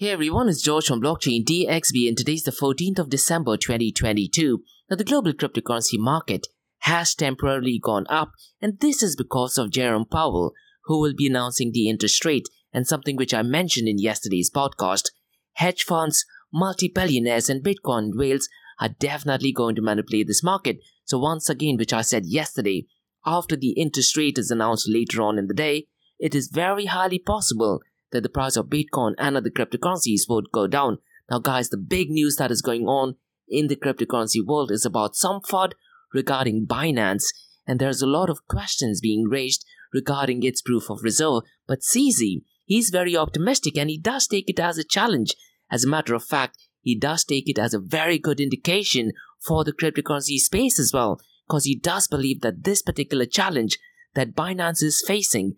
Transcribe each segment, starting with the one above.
Hey everyone, it's George from Blockchain DXB and today's the 14th of December 2022. Now the global cryptocurrency market has temporarily gone up and this is because of Jerome Powell who will be announcing the interest rate and something which I mentioned in yesterday's podcast. Hedge funds, multi-billionaires and Bitcoin whales are definitely going to manipulate this market. So once again, which I said yesterday, after the interest rate is announced later on in the day, it is very highly possible that the price of Bitcoin and other cryptocurrencies would go down. Now, guys, the big news that is going on in the cryptocurrency world is about some FUD regarding Binance, and there's a lot of questions being raised regarding its proof of reserve. But CZ, he's very optimistic and he does take it as a challenge. As a matter of fact, he does take it as a very good indication for the cryptocurrency space as well, because he does believe that this particular challenge that Binance is facing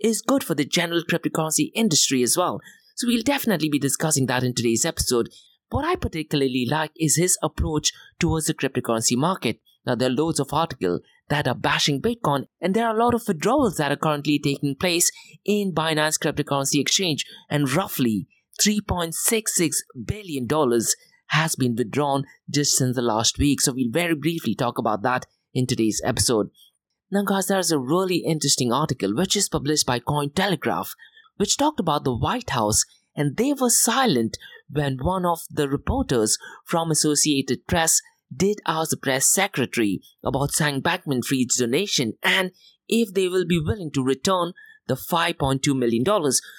is good for the general cryptocurrency industry as well. So we'll definitely be discussing that in today's episode. What I particularly like is his approach towards the cryptocurrency market. Now there are loads of articles that are bashing Bitcoin and there are a lot of withdrawals that are currently taking place in Binance cryptocurrency exchange and roughly 3.66 billion dollars has been withdrawn just since the last week. So we'll very briefly talk about that in today's episode. Now, guys, there's a really interesting article which is published by Cointelegraph, which talked about the White House, and they were silent when one of the reporters from Associated Press did ask the press secretary about Sam Bankman Fried's donation and if they will be willing to return the $5.2 million.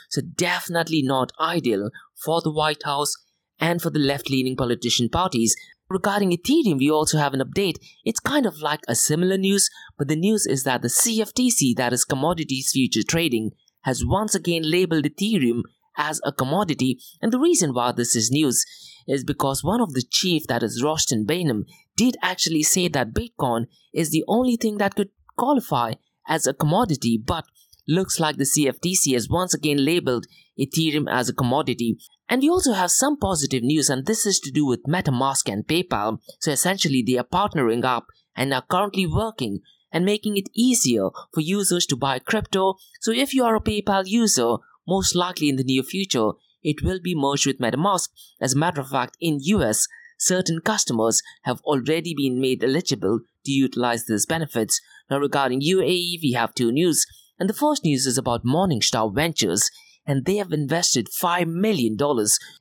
So, definitely not ideal for the White House and for the left leaning politician parties Regarding Ethereum, we also have an update. It's kind of like a similar news, but the news is that the CFTC, that is Commodities Future Trading, has once again labeled Ethereum as a commodity. And the reason why this is news is because one of the chief, that is Rostin Behnam, did actually say that Bitcoin is the only thing that could qualify as a commodity, but looks like the CFTC has once again labeled Ethereum as a commodity. And we also have some positive news, and this is to do with MetaMask and PayPal. So essentially, they are partnering up and are currently working and making it easier for users to buy crypto. So if you are a PayPal user, most likely in the near future, it will be merged with MetaMask. As a matter of fact, in US, certain customers have already been made eligible to utilize these benefits. Now regarding UAE, we have two news. And the first news is about Morningstar Ventures and they have invested $5 million.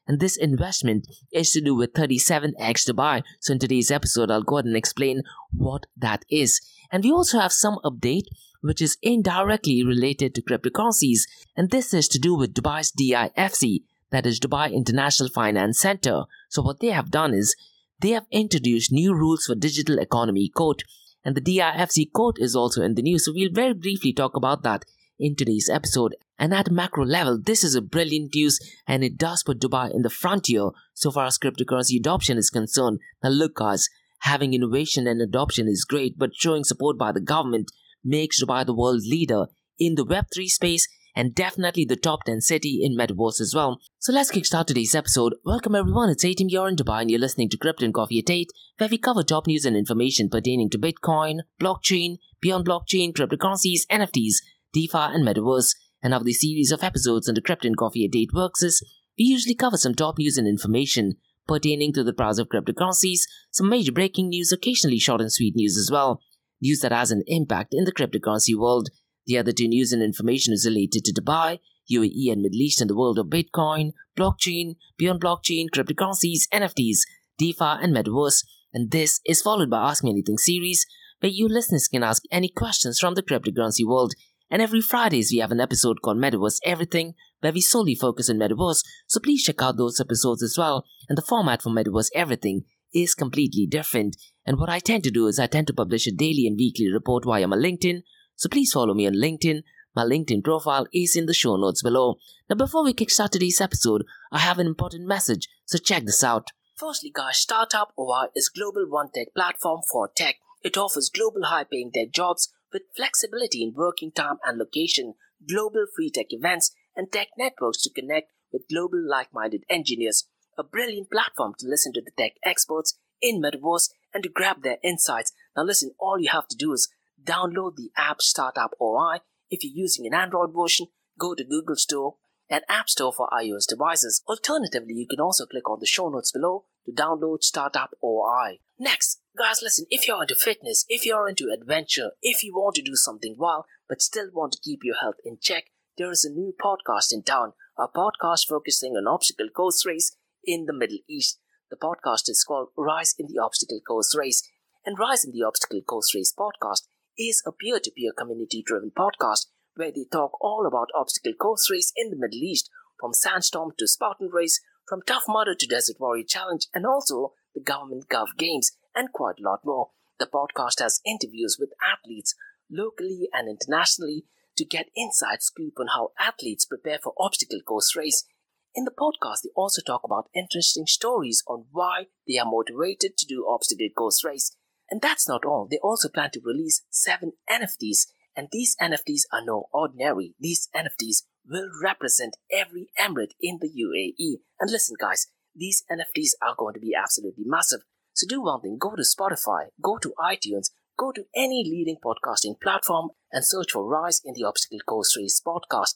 And this investment is to do with 37x Dubai. So, in today's episode, I'll go ahead and explain what that is. And we also have some update which is indirectly related to cryptocurrencies, and this is to do with Dubai's DIFC, that is Dubai International Finance Center. So, what they have done is they have introduced new rules for digital economy code, and the DIFC code is also in the news. So, we'll very briefly talk about that in today's episode. And at macro level, this is a brilliant news and it does put Dubai in the frontier so far as cryptocurrency adoption is concerned. Now, look, guys, having innovation and adoption is great, but showing support by the government makes Dubai the world leader in the Web3 space and definitely the top 10 city in metaverse as well. So let's kickstart today's episode. Welcome everyone, it's 18 you're in Dubai and you're listening to Crypto and Coffee at 8, where we cover top news and information pertaining to Bitcoin, blockchain, beyond blockchain, cryptocurrencies, NFTs, DeFi, and Metaverse. And how the series of episodes the Crypto and Coffee at 8 works is we usually cover some top news and information pertaining to the price of cryptocurrencies, some major breaking news, occasionally short and sweet news as well, news that has an impact in the cryptocurrency world. The other two news and information is related to Dubai, UAE, and Middle East and the world of Bitcoin, blockchain, beyond blockchain, cryptocurrencies, NFTs, DeFi, and Metaverse. And this is followed by Ask Me Anything series, where you listeners can ask any questions from the cryptocurrency world and every Fridays we have an episode called Metaverse Everything, where we solely focus on Metaverse, so please check out those episodes as well. And the format for Metaverse Everything is completely different. And what I tend to do is I tend to publish a daily and weekly report via my LinkedIn, so please follow me on LinkedIn. My LinkedIn profile is in the show notes below. Now, before we kickstart today's episode, I have an important message, so check this out. Firstly, guys, Startup OI is global one tech platform for tech. It offers global high paying tech jobs with flexibility in working time and location, global free tech events, and tech networks to connect with global like-minded engineers. A brilliant platform to listen to the tech experts in Metaverse and to grab their insights. Now listen, all you have to do is download the app Startup OI. If you're using an Android version, go to Google Store and App Store for iOS devices. Alternatively, you can also click on the show notes below to download Startup OI. Next, guys, listen, if you're into fitness, if you're into adventure, if you want to do something wild but still want to keep your health in check, there is a new podcast in town, a podcast focusing on obstacle course race in the Middle East. The podcast is called Rise in the Obstacle Course Race, and Rise in the Obstacle Course Race podcast is a peer to peer community driven podcast where they talk all about obstacle course race in the Middle East, from Sandstorm to Spartan Race, from Tough Mudder to Desert Warrior Challenge, and also the Government Gov Games, and quite a lot more. The podcast has interviews with athletes locally and internationally to get inside scoop on how athletes prepare for obstacle course race. In the podcast, they also talk about interesting stories on why they are motivated to do obstacle course race. And that's not all. They also plan to release seven NFTs and these NFTs are no ordinary. These NFTs will represent every emirate in the UAE. And listen, guys, these NFTs are going to be absolutely massive. So do one thing go to Spotify, go to iTunes, go to any leading podcasting platform and search for Rise in the Obstacle Course Race podcast.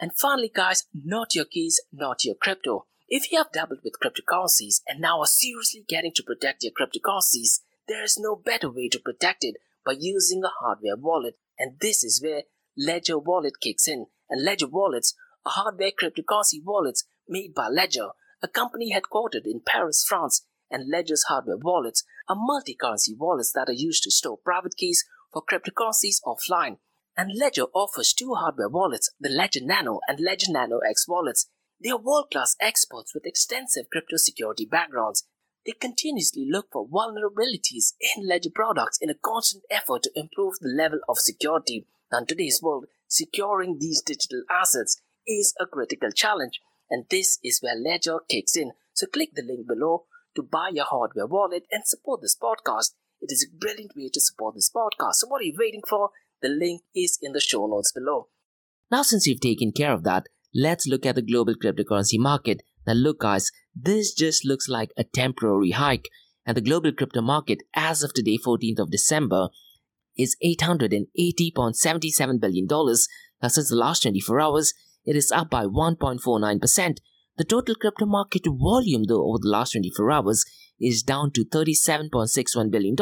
And finally, guys, not your keys, not your crypto. If you have dabbled with cryptocurrencies and now are seriously getting to protect your cryptocurrencies, there is no better way to protect it by using a hardware wallet. And this is where Ledger Wallet kicks in. And Ledger Wallets are hardware cryptocurrency wallets made by Ledger, a company headquartered in Paris, France. And Ledger's hardware wallets are multi-currency wallets that are used to store private keys for cryptocurrencies offline. And Ledger offers two hardware wallets, the Ledger Nano and Ledger Nano X wallets. They are world-class experts with extensive crypto security backgrounds they continuously look for vulnerabilities in ledger products in a constant effort to improve the level of security. in today's world, securing these digital assets is a critical challenge, and this is where Ledger kicks in. So click the link below to buy your hardware wallet and support this podcast. It is a brilliant way to support this podcast. So what are you waiting for? The link is in the show notes below. Now, since we've taken care of that, let's look at the global cryptocurrency market. Now, look, guys, this just looks like a temporary hike, and the global crypto market as of today, 14th of December, is $880.77 billion. Now, since the last 24 hours, it is up by 1.49%. The total crypto market volume, though, over the last 24 hours is down to $37.61 billion.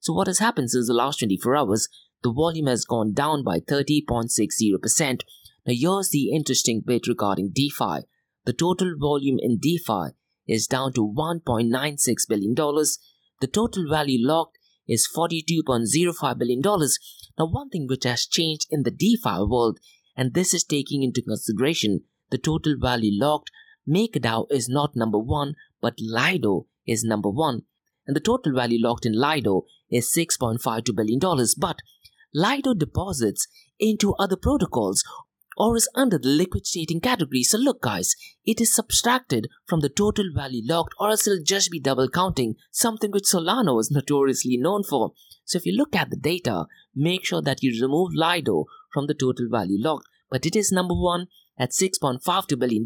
So, what has happened since the last 24 hours? The volume has gone down by 30.60%. Now, here's the interesting bit regarding DeFi the total volume in DeFi is down to $1.96 billion. The total value locked is $42.05 billion. Now, one thing which has changed in the DeFi world, and this is taking into consideration the total value locked, MakerDAO is not number one, but Lido is number one. And the total value locked in Lido is $6.52 billion. But Lido deposits into other protocols or is under the liquid staking category. So look guys, it is subtracted from the total value locked or else it'll just be double counting, something which Solana was notoriously known for. So if you look at the data, make sure that you remove Lido from the total value locked. But it is number one at $6.52 billion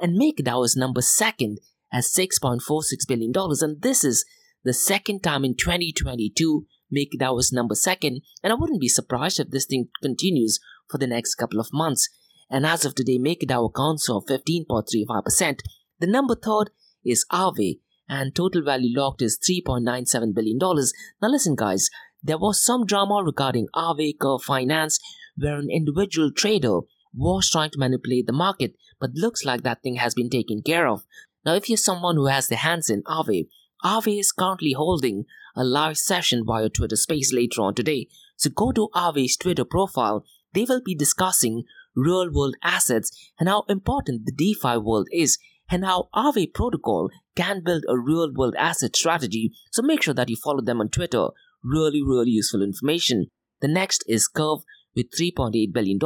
and MakerDAO is number second at $6.46 billion. And this is the second time in 2022 MakerDAO is number second. And I wouldn't be surprised if this thing continues for the next couple of months. And as of today, MakerDAO accounts for 15.35%. The number third is Aave, and total value locked is $3.97 billion. Now, listen, guys, there was some drama regarding Aave Curve Finance, where an individual trader was trying to manipulate the market, but looks like that thing has been taken care of. Now, if you're someone who has their hands in Aave, Aave is currently holding a live session via Twitter Space later on today. So go to Aave's Twitter profile they will be discussing real world assets and how important the DeFi world is and how Aave Protocol can build a real world asset strategy. So make sure that you follow them on Twitter. Really, really useful information. The next is Curve with $3.8 billion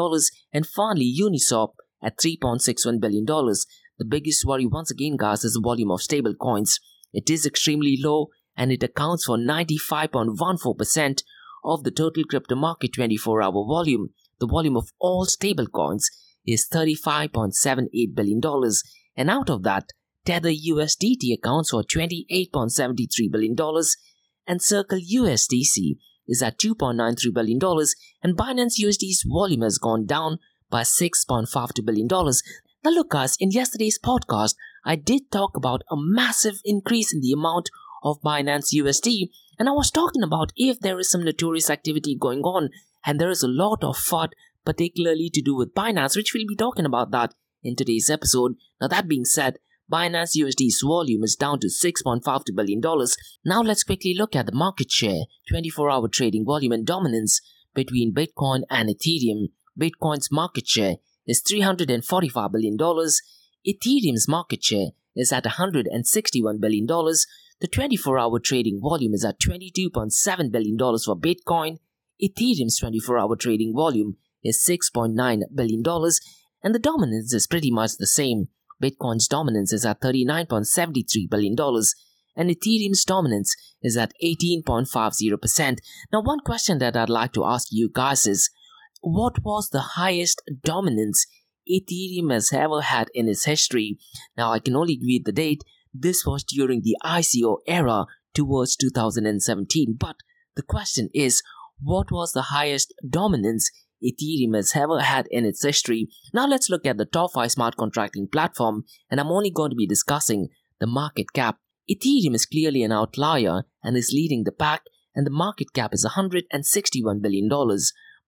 and finally Uniswap at $3.61 billion. The biggest worry once again guys is the volume of stable coins. It is extremely low and it accounts for 95.14% of the total crypto market 24 hour volume the volume of all stablecoins is $35.78 billion, and out of that, Tether USDT accounts for $28.73 billion, and Circle USDC is at $2.93 billion, and Binance USD's volume has gone down by $6.52 billion. Now, look, guys, in yesterday's podcast, I did talk about a massive increase in the amount of Binance USD, and I was talking about if there is some notorious activity going on, and there is a lot of FUD, particularly to do with Binance, which we'll be talking about that in today's episode. Now, that being said, Binance USD's volume is down to $6.52 billion. Now let's quickly look at the market share, 24 hour trading volume, and dominance between Bitcoin and Ethereum. Bitcoin's market share is $345 billion. Ethereum's market share is at $161 billion. The 24 hour trading volume is at $22.7 billion for Bitcoin. Ethereum's 24 hour trading volume is $6.9 billion, and the dominance is pretty much the same. Bitcoin's dominance is at $39.73 billion, and Ethereum's dominance is at 18.50%. Now, one question that I'd like to ask you guys is what was the highest dominance Ethereum has ever had in its history? Now, I can only you the date. This was during the ICO era towards 2017. But the question is, what was the highest dominance Ethereum has ever had in its history? Now let's look at the top 5 smart contracting platform and I'm only going to be discussing the market cap. Ethereum is clearly an outlier and is leading the pack and the market cap is $161 billion.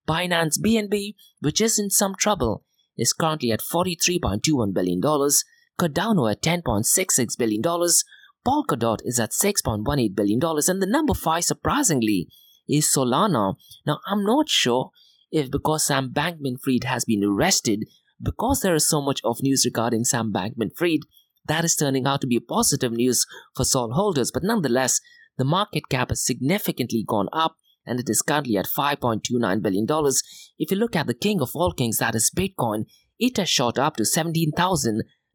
Binance BNB, which is in some trouble, is currently at $43.21 billion, Cardano at $10.66 billion, Polkadot is at $6.18 billion, and the number 5, surprisingly, is Solana. Now, I'm not sure if because Sam Bankman Fried has been arrested, because there is so much of news regarding Sam Bankman Fried, that is turning out to be positive news for Sol holders, but nonetheless, the market cap has significantly gone up and it is currently at $5.29 billion. If you look at the king of all kings, that is Bitcoin, it has shot up to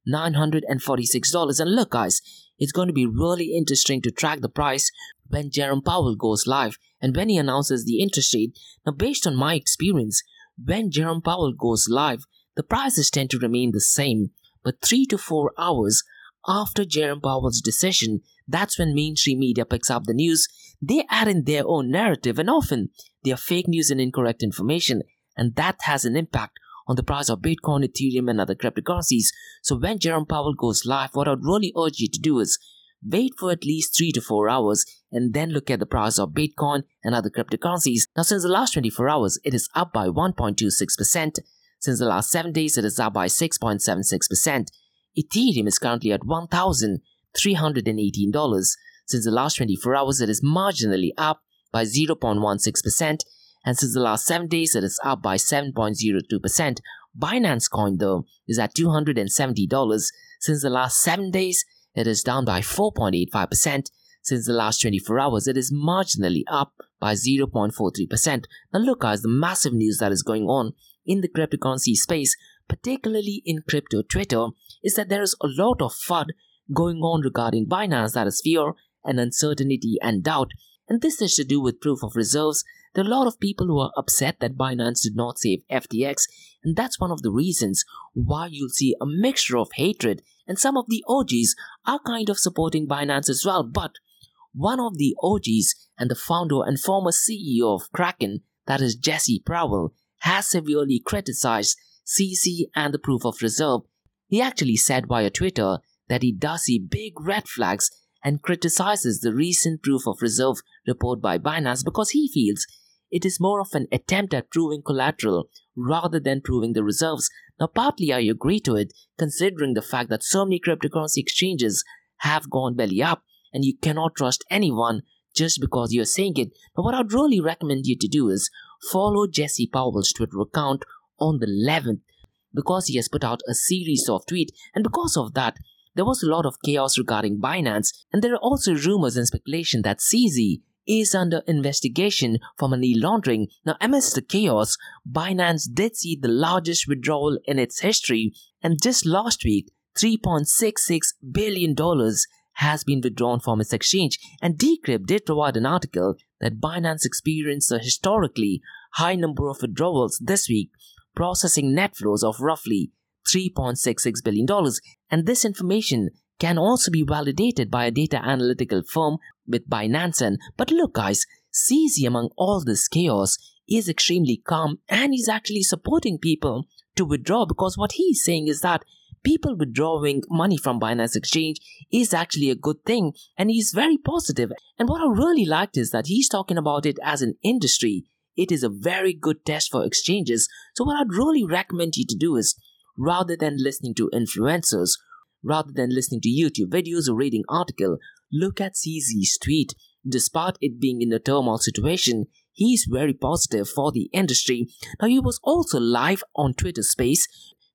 $17,946. And look, guys, it's going to be really interesting to track the price when Jerome Powell goes live and when he announces the interest rate. Now, based on my experience, when Jerome Powell goes live, the prices tend to remain the same, but three to four hours after Jerome Powell's decision, that's when mainstream media picks up the news. They add in their own narrative, and often they are fake news and incorrect information, and that has an impact on the price of Bitcoin, Ethereum, and other cryptocurrencies. So when Jerome Powell goes live, what I'd really urge you to do is wait for at least 3 to 4 hours and then look at the price of Bitcoin and other cryptocurrencies. Now, since the last 24 hours, it is up by 1.26%. Since the last 7 days, it is up by 6.76%. Ethereum is currently at $1,318. Since the last 24 hours, it is marginally up by 0.16%, and since the last 7 days, it is up by 7.02%. Binance Coin, though, is at $270. Since the last 7 days, it is down by 4.85%. Since the last 24 hours, it is marginally up by 0.43%. Now, look, guys, the massive news that is going on in the cryptocurrency space, particularly in crypto Twitter, is that there is a lot of FUD going on regarding Binance, that is fear and uncertainty and doubt. And this is to do with proof of reserves. There are a lot of people who are upset that Binance did not save FTX, and that's one of the reasons why you'll see a mixture of hatred and some of the OGs are kind of supporting Binance as well. But one of the OGs and the founder and former CEO of Kraken, that is Jesse Powell, has severely criticized CZ and the proof of reserve. He actually said via Twitter that he does see big red flags and criticizes the recent proof of reserve report by Binance because he feels it is more of an attempt at proving collateral rather than proving the reserves. Now, partly I agree to it, considering the fact that so many cryptocurrency exchanges have gone belly up and you cannot trust anyone just because you're saying it. But what I'd really recommend you to do is follow Jesse Powell's Twitter account on the 11th because he has put out a series of tweets, and because of that, there was a lot of chaos regarding Binance, and there are also rumors and speculation that CZ is under investigation for money laundering. Now, amidst the chaos, Binance did see the largest withdrawal in its history, and just last week, $3.66 billion has been withdrawn from its exchange. And Decrypt did provide an article that Binance experienced a historically high number of withdrawals this week, processing net flows of roughly $3.66 billion. And this information can also be validated by a data analytical firm with Binance. But look, guys, CZ among all this chaos is extremely calm and he's actually supporting people to withdraw because what he's saying is that people withdrawing money from Binance Exchange is actually a good thing and he's very positive. And what I really liked is that he's talking about it as an industry. It is a very good test for exchanges. So what I'd really recommend you to do is rather than listening to influencers, rather than listening to YouTube videos or reading article, look at CZ's tweet. Despite it being in a turmoil situation, he's very positive for the industry. Now he was also live on Twitter Space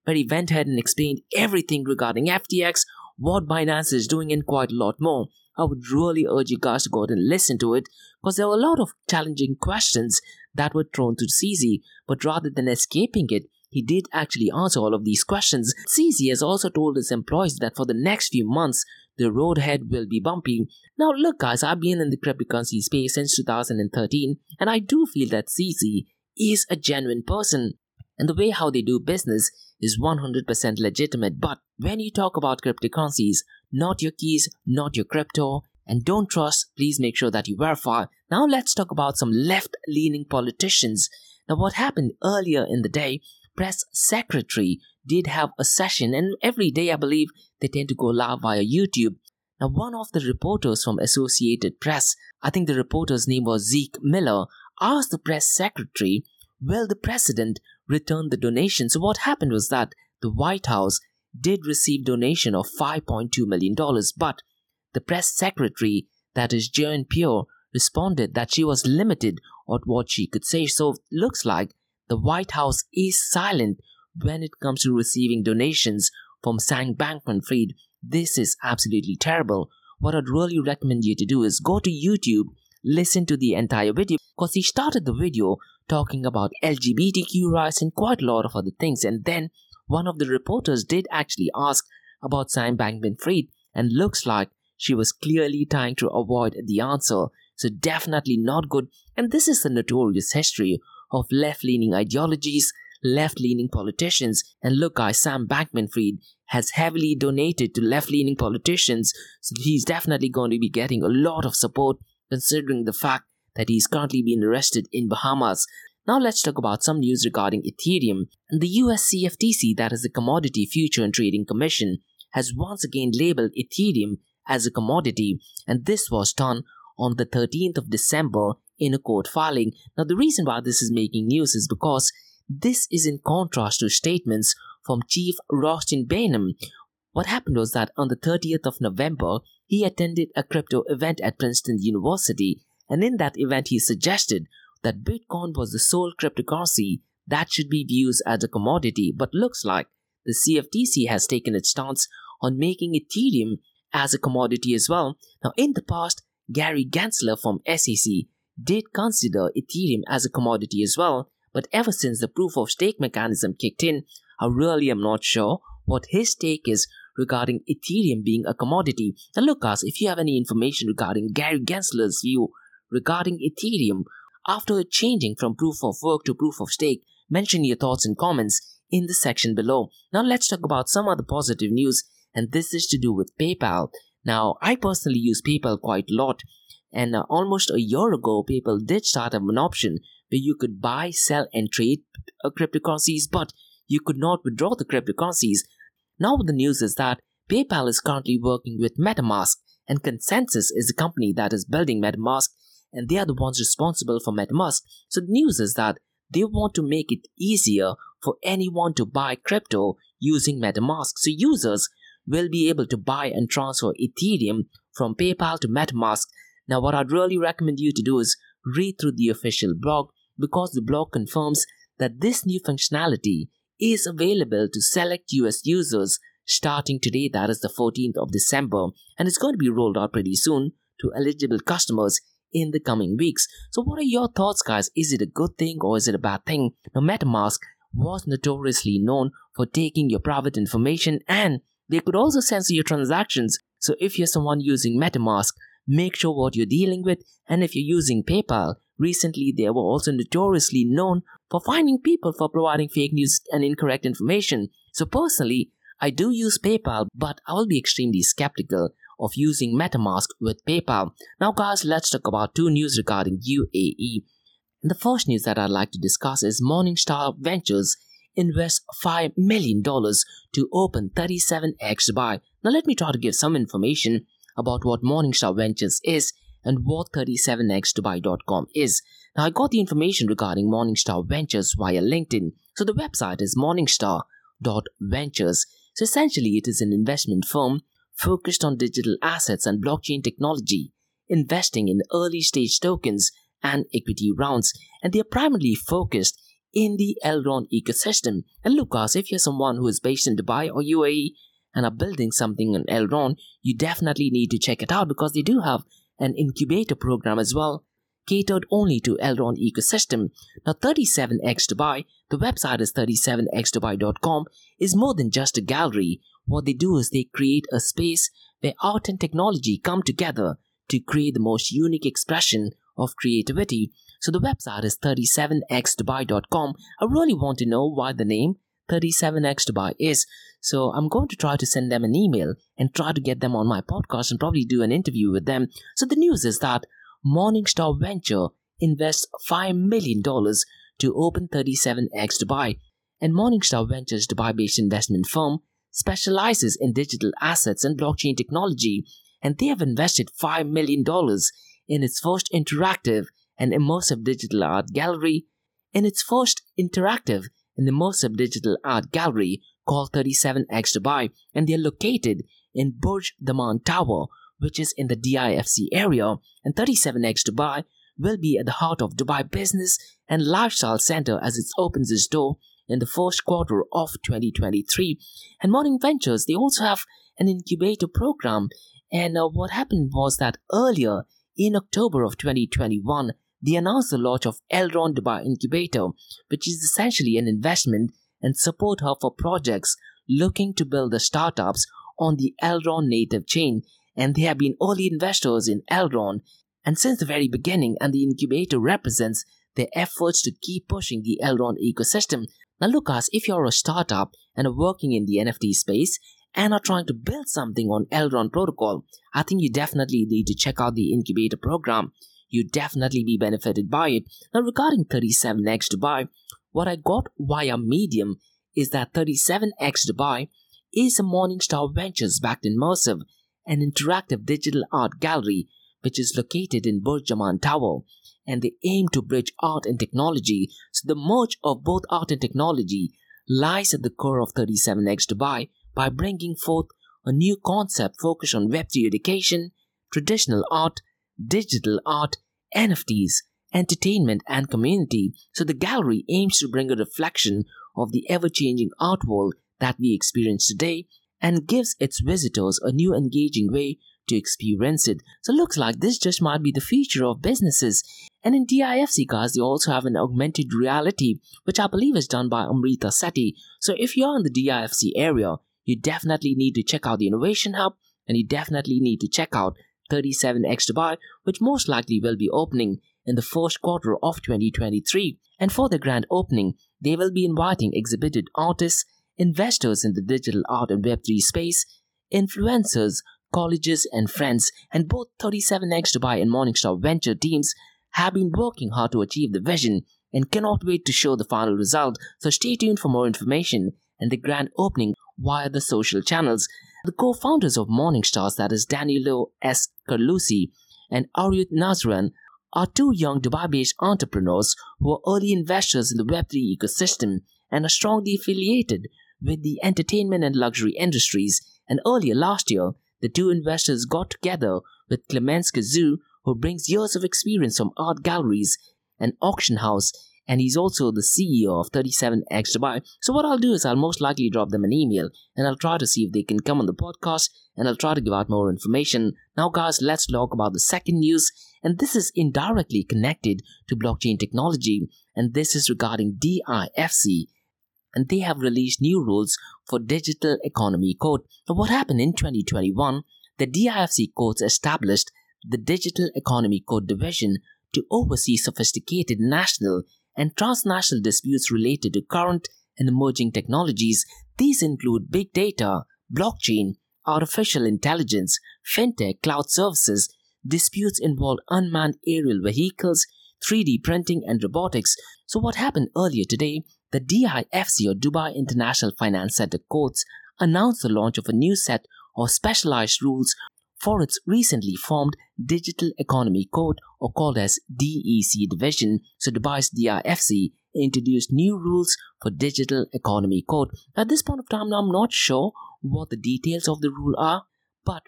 where he went ahead and explained everything regarding FTX, what Binance is doing, and quite a lot more. I would really urge you guys to go and listen to it because there were a lot of challenging questions that were thrown to CZ, but rather than escaping it, he did actually answer all of these questions. CZ has also told his employees that for the next few months, the road ahead will be bumpy. Now, look, guys, I've been in the cryptocurrency space since 2013, and I do feel that CZ is a genuine person. And the way how they do business is 100% legitimate. But when you talk about cryptocurrencies, not your keys, not your crypto, and don't trust, please make sure that you verify. Now let's talk about some left leaning politicians. Now, what happened earlier in the day, press secretary did have a session, and every day I believe they tend to go live via YouTube. Now, one of the reporters from Associated Press, I think the reporter's name was Zeke Miller, asked the press secretary, Will the president returned the donation. So what happened was that the White House did receive donation of 5.2 million dollars, but the press secretary, that is Jean-Pierre, responded that she was limited on what she could say. So it looks like the White House is silent when it comes to receiving donations from Sam Bankman-Fried. This is absolutely terrible. What I'd really recommend you to do is go to YouTube, listen to the entire video because he started the video talking about LGBTQ rights and quite a lot of other things. And then one of the reporters did actually ask about Sam Bankman Fried, and looks like she was clearly trying to avoid the answer. So, definitely not good. And this is the notorious history of left leaning ideologies, left leaning politicians. And look, guys, Sam Bankman Fried has heavily donated to left leaning politicians, so he's definitely going to be getting a lot of support considering the fact that he's currently being arrested in Bahamas. Now let's talk about some news regarding Ethereum. And the US CFTC, that is the Commodity Future and Trading Commission, has once again labeled Ethereum as a commodity, and this was done on the 13th of December in a court filing. Now, the reason why this is making news is because this is in contrast to statements from Chief Rostin Behnam. What happened was that on the 30th of November, he attended a crypto event at Princeton University and in that event, he suggested that Bitcoin was the sole cryptocurrency that should be viewed as a commodity, but looks like the CFTC has taken its stance on making Ethereum as a commodity as well. Now, in the past, Gary Gensler from SEC did consider Ethereum as a commodity as well, but ever since the proof of stake mechanism kicked in, I really am not sure what his take is regarding Ethereum being a commodity. Now, look, guys, if you have any information regarding Gary Gensler's view regarding Ethereum after changing from proof of work to proof of stake. Mention your thoughts and comments in the section below. Now let's talk about some other positive news and this is to do with PayPal. Now I personally use PayPal quite a lot and uh, almost a year ago PayPal did start up an option where you could buy, sell and trade cryptocurrencies but you could not withdraw the cryptocurrencies. Now the news is that PayPal is currently working with MetaMask and ConsenSys is the company that is building MetaMask and they are the ones responsible for MetaMask. So the news is that they want to make it easier for anyone to buy crypto using MetaMask. So users will be able to buy and transfer Ethereum from PayPal to MetaMask. Now, what I'd really recommend you to do is read through the official blog because the blog confirms that this new functionality is available to select US users starting today, that is the 14th of December, and it's going to be rolled out pretty soon to eligible customers in the coming weeks. So, what are your thoughts, guys? Is it a good thing or is it a bad thing? Now, MetaMask was notoriously known for taking your private information and they could also censor your transactions. So, if you're someone using MetaMask, make sure what you're dealing with. And if you're using PayPal, recently they were also notoriously known for finding people for providing fake news and incorrect information. So, personally, I do use PayPal, but I will be extremely skeptical of using MetaMask with PayPal. Now, guys, let's talk about two news regarding UAE. And the first news that I'd like to discuss is Morningstar Ventures invests $5 million to open 37X Dubai. Now, let me try to give some information about what Morningstar Ventures is and what 37xdubai.com is. Now, I got the information regarding Morningstar Ventures via LinkedIn. So, the website is morningstar.ventures. So, essentially, it is an investment firm focused on digital assets and blockchain technology, investing in early stage tokens and equity rounds. And they are primarily focused in the Elrond ecosystem. And Lucas, if you're someone who is based in Dubai or UAE and are building something in Elrond, you definitely need to check it out because they do have an incubator program as well, catered only to Elrond ecosystem. Now 37x Dubai, the website is 37xdubai.com, is more than just a gallery. What they do is they create a space where art and technology come together to create the most unique expression of creativity. So the website is 37xdubai.com. I really want to know why the name 37x Dubai is. So I'm going to try to send them an email and try to get them on my podcast and probably do an interview with them. So the news is that Morningstar Venture invests $5 million to open 37x Dubai. And Morningstar Ventures Dubai-based investment firm specializes in digital assets and blockchain technology, and they have invested $5 million in its first interactive and immersive digital art gallery, in its first interactive and immersive digital art gallery called 37X Dubai, and they're located in Burj Daman Tower, which is in the DIFC area, and 37X Dubai will be at the heart of Dubai Business and Lifestyle Center as it opens its door in the first quarter of 2023. And Morning Ventures, they also have an incubator program. And uh, what happened was that earlier in October of 2021, they announced the launch of Elrond Dubai Incubator, which is essentially an investment and support hub for projects looking to build the startups on the Elrond native chain. And they have been early investors in Elrond. And since the very beginning, and the incubator represents their efforts to keep pushing the Elrond ecosystem. Now, Lucas, if you're a startup and are working in the NFT space and are trying to build something on Elrond protocol, I think you definitely need to check out the incubator program you definitely be benefited by it. Now, regarding 37x Dubai, what I got via Medium is that 37x Dubai is a Morningstar Ventures backed immersive and interactive digital art gallery which is located in Burj Daman Tower and they aim to bridge art and technology. So the merge of both art and technology lies at the core of 37x Dubai by bringing forth a new concept focused on Web3 education, traditional art, digital art, NFTs, entertainment, and community. So the gallery aims to bring a reflection of the ever changing art world that we experience today and gives its visitors a new engaging way to experience it. So it looks like this just might be the future of businesses. And in DIFC guys, they also have an augmented reality, which I believe is done by Amrita Sethi. So if you're in the DIFC area, you definitely need to check out the Innovation Hub and you definitely need to check out 37X Dubai, which most likely will be opening in the first quarter of 2023. And for the grand opening, they will be inviting exhibited artists, investors in the digital art and Web3 space, influencers, colleges, and friends. And both 37X Dubai and Morningstar Venture teams have been working hard to achieve the vision and cannot wait to show the final result. So stay tuned for more information and the grand opening via the social channels. The co-founders of Morningstars, that is Danilo S. Carlucci and Aryut Nazran, are two young Dubai-based entrepreneurs who are early investors in the Web3 ecosystem and are strongly affiliated with the entertainment and luxury industries. And earlier last year, the two investors got together with Clemens Kazoo, who brings years of experience from art galleries and auction house and he's also the CEO of 37X Dubai. So what I'll do is I'll most likely drop them an email and I'll try to see if they can come on the podcast and I'll try to give out more information. Now guys, let's talk about the second news and this is indirectly connected to blockchain technology and this is regarding DIFC and they have released new rules for digital economy code. Now what happened in 2021? The DIFC Courts established the Digital Economy Code Division to oversee sophisticated national and transnational disputes related to current and emerging technologies. These include big data, blockchain, artificial intelligence, fintech, cloud services. Disputes involve unmanned aerial vehicles, 3D printing, and robotics. So, what happened earlier today? the DIFC or Dubai International Finance Center Courts announced the launch of a new set of specialized rules for its recently formed Digital Economy Court, or called as DEC division. So Dubai's DIFC introduced new rules for Digital Economy Court. At this point of time, I'm not sure what the details of the rule are, but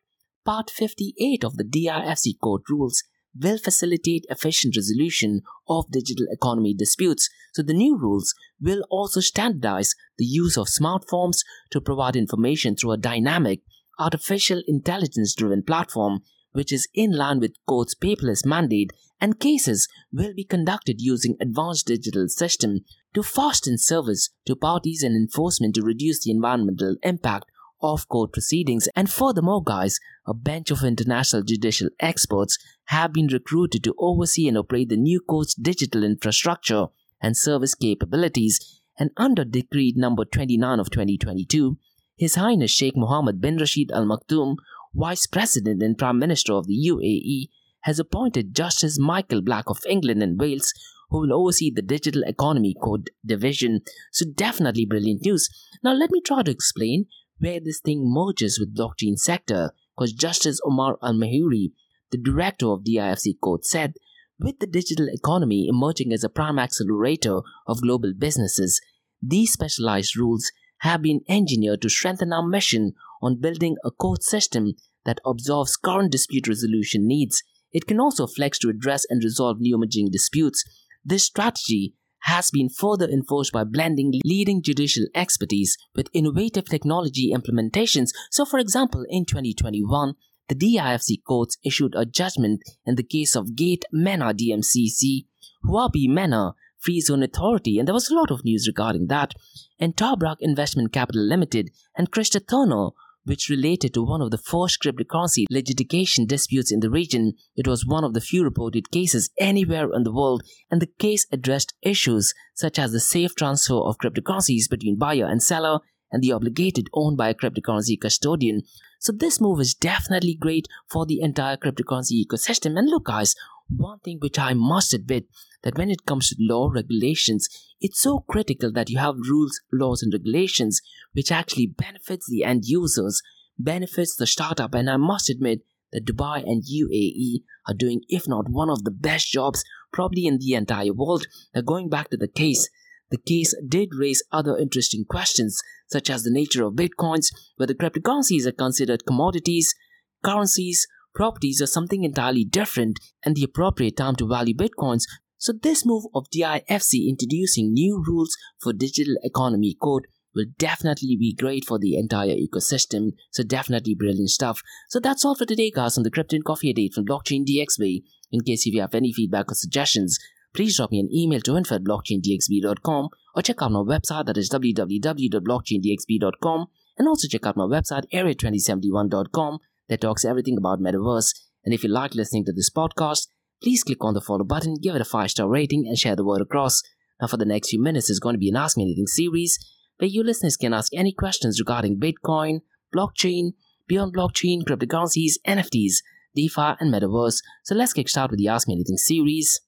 Part 58 of the DIFC Court rules will facilitate efficient resolution of digital economy disputes. So the new rules will also standardize the use of smartphones to provide information through a dynamic artificial intelligence driven platform which is in line with court's paperless mandate and cases will be conducted using advanced digital system to fasten service to parties and enforcement to reduce the environmental impact of court proceedings. And furthermore, guys, a bench of international judicial experts have been recruited to oversee and operate the new court's digital infrastructure and service capabilities. And under Decree number 29 of 2022, His Highness Sheikh Mohammed bin Rashid Al Maktoum, Vice President and Prime Minister of the UAE, has appointed Justice Michael Black of England and Wales who will oversee the Digital Economy Court Division. So, definitely brilliant news. Now, let me try to explain where this thing merges with blockchain sector because Justice Omar Al-Mahiri, the director of DIFC Court, said, with the digital economy emerging as a prime accelerator of global businesses, these specialized rules have been engineered to strengthen our mission on building a court system that absorbs current dispute resolution needs. It can also flex to address and resolve new emerging disputes. This strategy has been further enforced by blending leading judicial expertise with innovative technology implementations. So, for example, in 2021, the DIFC courts issued a judgment in the case of Gate Mena DMCC, Huobi Mena Free Zone Authority, and there was a lot of news regarding that, and Tabarak Investment Capital Limited and Krista Turner which related to one of the first cryptocurrency litigation disputes in the region. It was one of the few reported cases anywhere in the world, and the case addressed issues such as the safe transfer of cryptocurrencies between buyer and seller and the obligated owned by a cryptocurrency custodian. So this move is definitely great for the entire cryptocurrency ecosystem. And look guys, one thing which I must admit that when it comes to law regulations, it's so critical that you have rules, laws, and regulations which actually benefits the end users, benefits the startup, and I must admit that Dubai and UAE are doing, if not one of the best jobs, probably in the entire world. Now, going back to the case, the case did raise other interesting questions, such as the nature of bitcoins, whether cryptocurrencies are considered commodities, currencies, properties, are something entirely different, and the appropriate time to value bitcoins so this move of DIFC introducing new rules for digital economy code will definitely be great for the entire ecosystem. So definitely brilliant stuff. So that's all for today guys on the Crypto and Coffee Date from Blockchain DXB. In case if you have any feedback or suggestions, please drop me an email to info at blockchaindxb.com or check out my website that is www.blockchaindxb.com and also check out my website area2071.com that talks everything about metaverse. And if you like listening to this podcast, please click on the follow button, give it a 5 star rating, and share the word across. Now, for the next few minutes, is going to be an Ask Me Anything series where you listeners can ask any questions regarding Bitcoin, blockchain, beyond blockchain, cryptocurrencies, NFTs, DeFi, and Metaverse. So let's kick start with the Ask Me Anything series.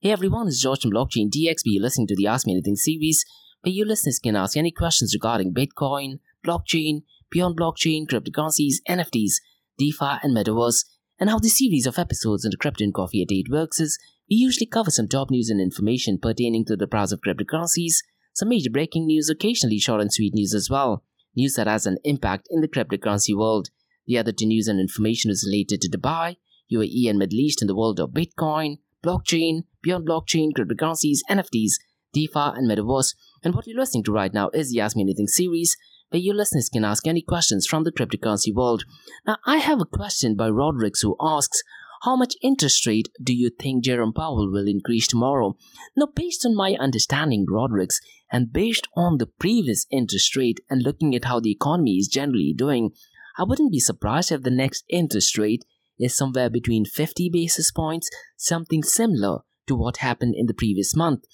Hey everyone, it's George from Blockchain DXB. You're listening to the Ask Me Anything series, where you listeners can ask any questions regarding Bitcoin, blockchain, beyond blockchain, cryptocurrencies, NFTs, DeFi, and Metaverse. And how the series of episodes in the Crypto and Coffee at 8 works is we usually cover some top news and information pertaining to the price of cryptocurrencies, some major breaking news, occasionally short and sweet news as well, news that has an impact in the cryptocurrency world. The other two news and information is related to Dubai, UAE, and Middle East in the world of Bitcoin, blockchain, beyond blockchain, cryptocurrencies, NFTs, DeFi, and Metaverse. And what you're listening to right now is the Ask Me Anything series, where your listeners can ask any questions from the cryptocurrency world. Now, I have a question by Rodrix who asks, how much interest rate do you think Jerome Powell will increase tomorrow? Now, based on my understanding, Rodrix, and based on the previous interest rate and looking at how the economy is generally doing, I wouldn't be surprised if the next interest rate is somewhere between 50 basis points, something similar to what happened in the previous month.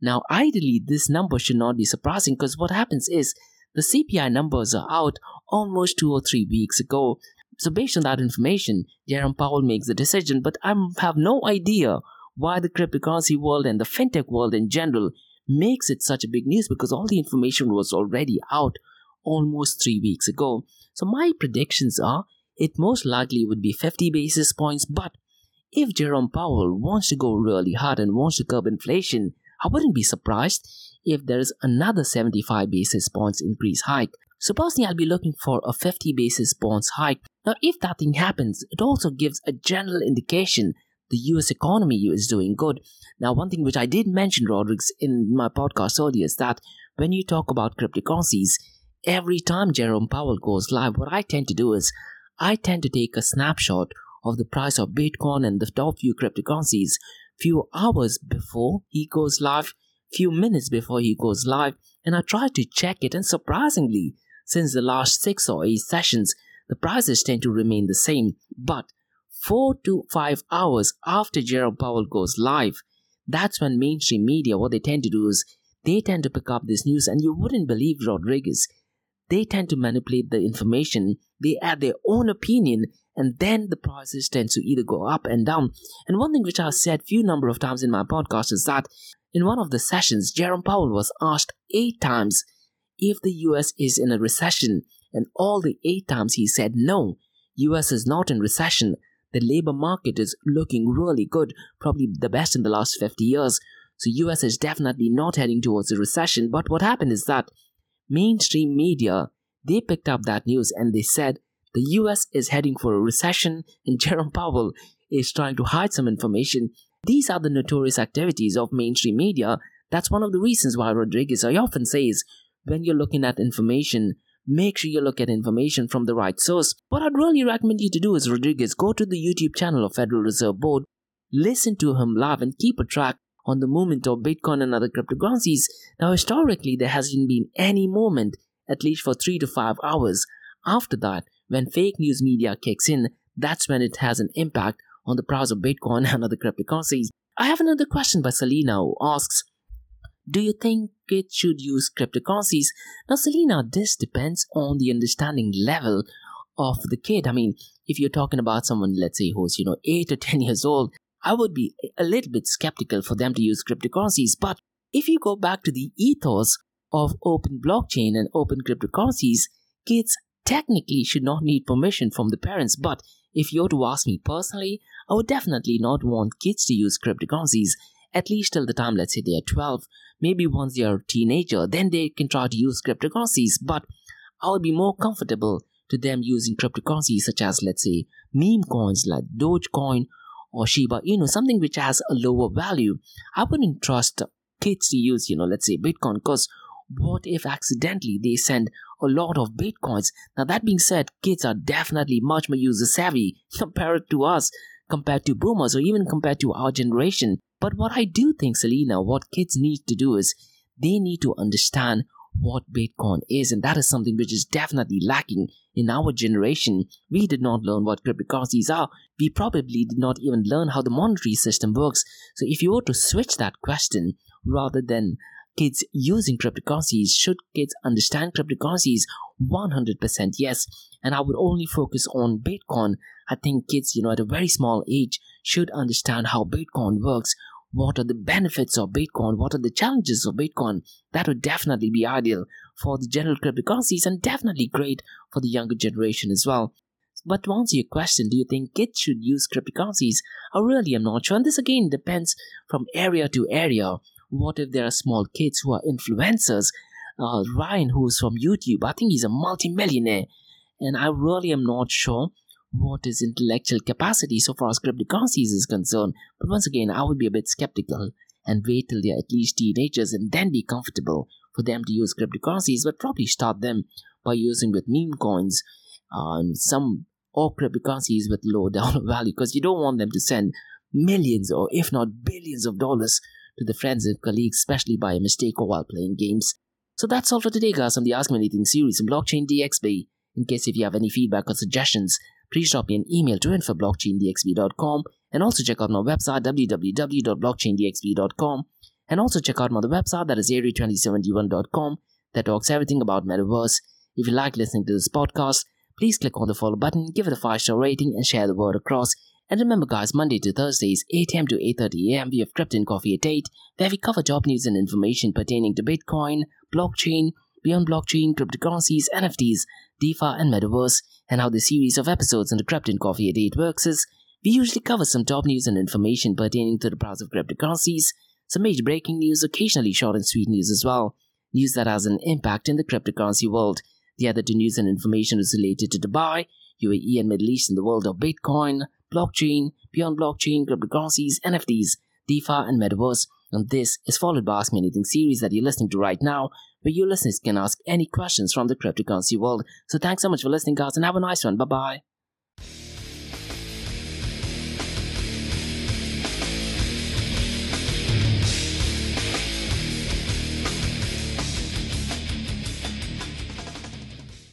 Now, ideally, this number should not be surprising because what happens is the CPI numbers are out almost two or three weeks ago. So, based on that information, Jerome Powell makes the decision, but I have no idea why the cryptocurrency world and the fintech world in general makes it such a big news because all the information was already out almost three weeks ago. So, my predictions are it most likely would be 50 basis points, but if Jerome Powell wants to go really hard and wants to curb inflation, I wouldn't be surprised if there is another 75 basis points increase hike. So personally, I'll be looking for a 50 basis points hike. Now, if that thing happens, it also gives a general indication the US economy is doing good. Now, one thing which I did mention, Rodriguez, in my podcast earlier is that when you talk about cryptocurrencies, every time Jerome Powell goes live, what I tend to do is I tend to take a snapshot of the price of Bitcoin and the top few cryptocurrencies few hours before he goes live, few minutes before he goes live, and I try to check it. And surprisingly, since the last six or eight sessions, the prices tend to remain the same. But four to five hours after Jerome Powell goes live, that's when mainstream media, what they tend to do is they tend to pick up this news, and you wouldn't believe Rodriguez. They tend to manipulate the information, they add their own opinion, and then the prices tend to either go up and down. And one thing which I've said few number of times in my podcast is that in one of the sessions, Jerome Powell was asked eight times if the US is in a recession, and all the eight times he said no, US is not in recession. The labor market is looking really good, probably the best in the last 50 years. So US is definitely not heading towards a recession. But what happened is that mainstream media they picked up that news and they said the US is heading for a recession and Jerome Powell is trying to hide some information. These are the notorious activities of mainstream media. That's one of the reasons why Rodriguez I often says when you're looking at information, make sure you look at information from the right source. What I'd really recommend you to do is Rodriguez go to the YouTube channel of Federal Reserve Board, listen to him live and keep a track on the movement of Bitcoin and other cryptocurrencies. Now historically there hasn't been any movement at least for 3 to 5 hours. After that, when fake news media kicks in, that's when it has an impact on the price of Bitcoin and other cryptocurrencies. I have another question by Selena who asks, do you think it should use cryptocurrencies? Now, Selena, this depends on the understanding level of the kid. I mean, if you're talking about someone, let's say, who's, you know, 8 or 10 years old, I would be a little bit skeptical for them to use cryptocurrencies. But if you go back to the ethos of open blockchain and open cryptocurrencies, kids technically should not need permission from the parents. But if you're to ask me personally, I would definitely not want kids to use cryptocurrencies, at least till the time, let's say they are 12. Maybe once they are a teenager, then they can try to use cryptocurrencies. But I would be more comfortable to them using cryptocurrencies such as, let's say, meme coins like Dogecoin or Shiba Inu, something which has a lower value. I wouldn't trust kids to use, you know, let's say Bitcoin because what if accidentally they send a lot of bitcoins? Now, that being said, kids are definitely much more user savvy compared to us, compared to boomers, or even compared to our generation. But what I do think, Selena, what kids need to do is they need to understand what Bitcoin is, and that is something which is definitely lacking in our generation. We did not learn what cryptocurrencies are. We probably did not even learn how the monetary system works. So, if you were to switch that question rather than kids using cryptocurrencies? Should kids understand cryptocurrencies? 100% yes. And I would only focus on Bitcoin. I think kids, you know, at a very small age should understand how Bitcoin works. What are the benefits of Bitcoin? What are the challenges of Bitcoin? That would definitely be ideal for the general cryptocurrencies and definitely great for the younger generation as well. But to answer your question, do you think kids should use cryptocurrencies? I really am not sure. And this again depends from area to area. What if there are small kids who are influencers? Uh, Ryan, who's from YouTube, I think he's a multi-millionaire, and I really am not sure what his intellectual capacity so far as cryptocurrencies is concerned. But once again, I would be a bit skeptical and wait till they're at least teenagers and then be comfortable for them to use cryptocurrencies, but probably start them by using with meme coins uh, and some or cryptocurrencies with low dollar value because you don't want them to send millions or if not billions of dollars to the friends and colleagues, especially by a mistake or while playing games. So that's all for today, guys, on the Ask Me Anything series on Blockchain DXB. In case if you have any feedback or suggestions, please drop me an email to info.blockchaindxb.com and also check out my website www.blockchaindxb.com and also check out my other website that is area2071.com that talks everything about metaverse. If you like listening to this podcast, please click on the follow button, give it a 5 star rating, and share the word across. And remember, guys, Monday to Thursdays, 8 a.m. to 8:30 a.m. we have Crypto and Coffee at 8, where we cover top news and information pertaining to Bitcoin, blockchain, beyond blockchain, cryptocurrencies, NFTs, DeFi, and metaverse. And how the series of episodes on the Crypto and Coffee at 8 works is, we usually cover some top news and information pertaining to the price of cryptocurrencies, some major breaking news, occasionally short and sweet news as well, news that has an impact in the cryptocurrency world. The other two news and information is related to Dubai, UAE, and Middle East in the world of Bitcoin, blockchain, beyond blockchain, cryptocurrencies, NFTs, DeFi, and metaverse. And this is followed by Ask Me Anything series that you're listening to right now, where your listeners can ask any questions from the cryptocurrency world. So thanks so much for listening, guys, and have a nice one. Bye bye.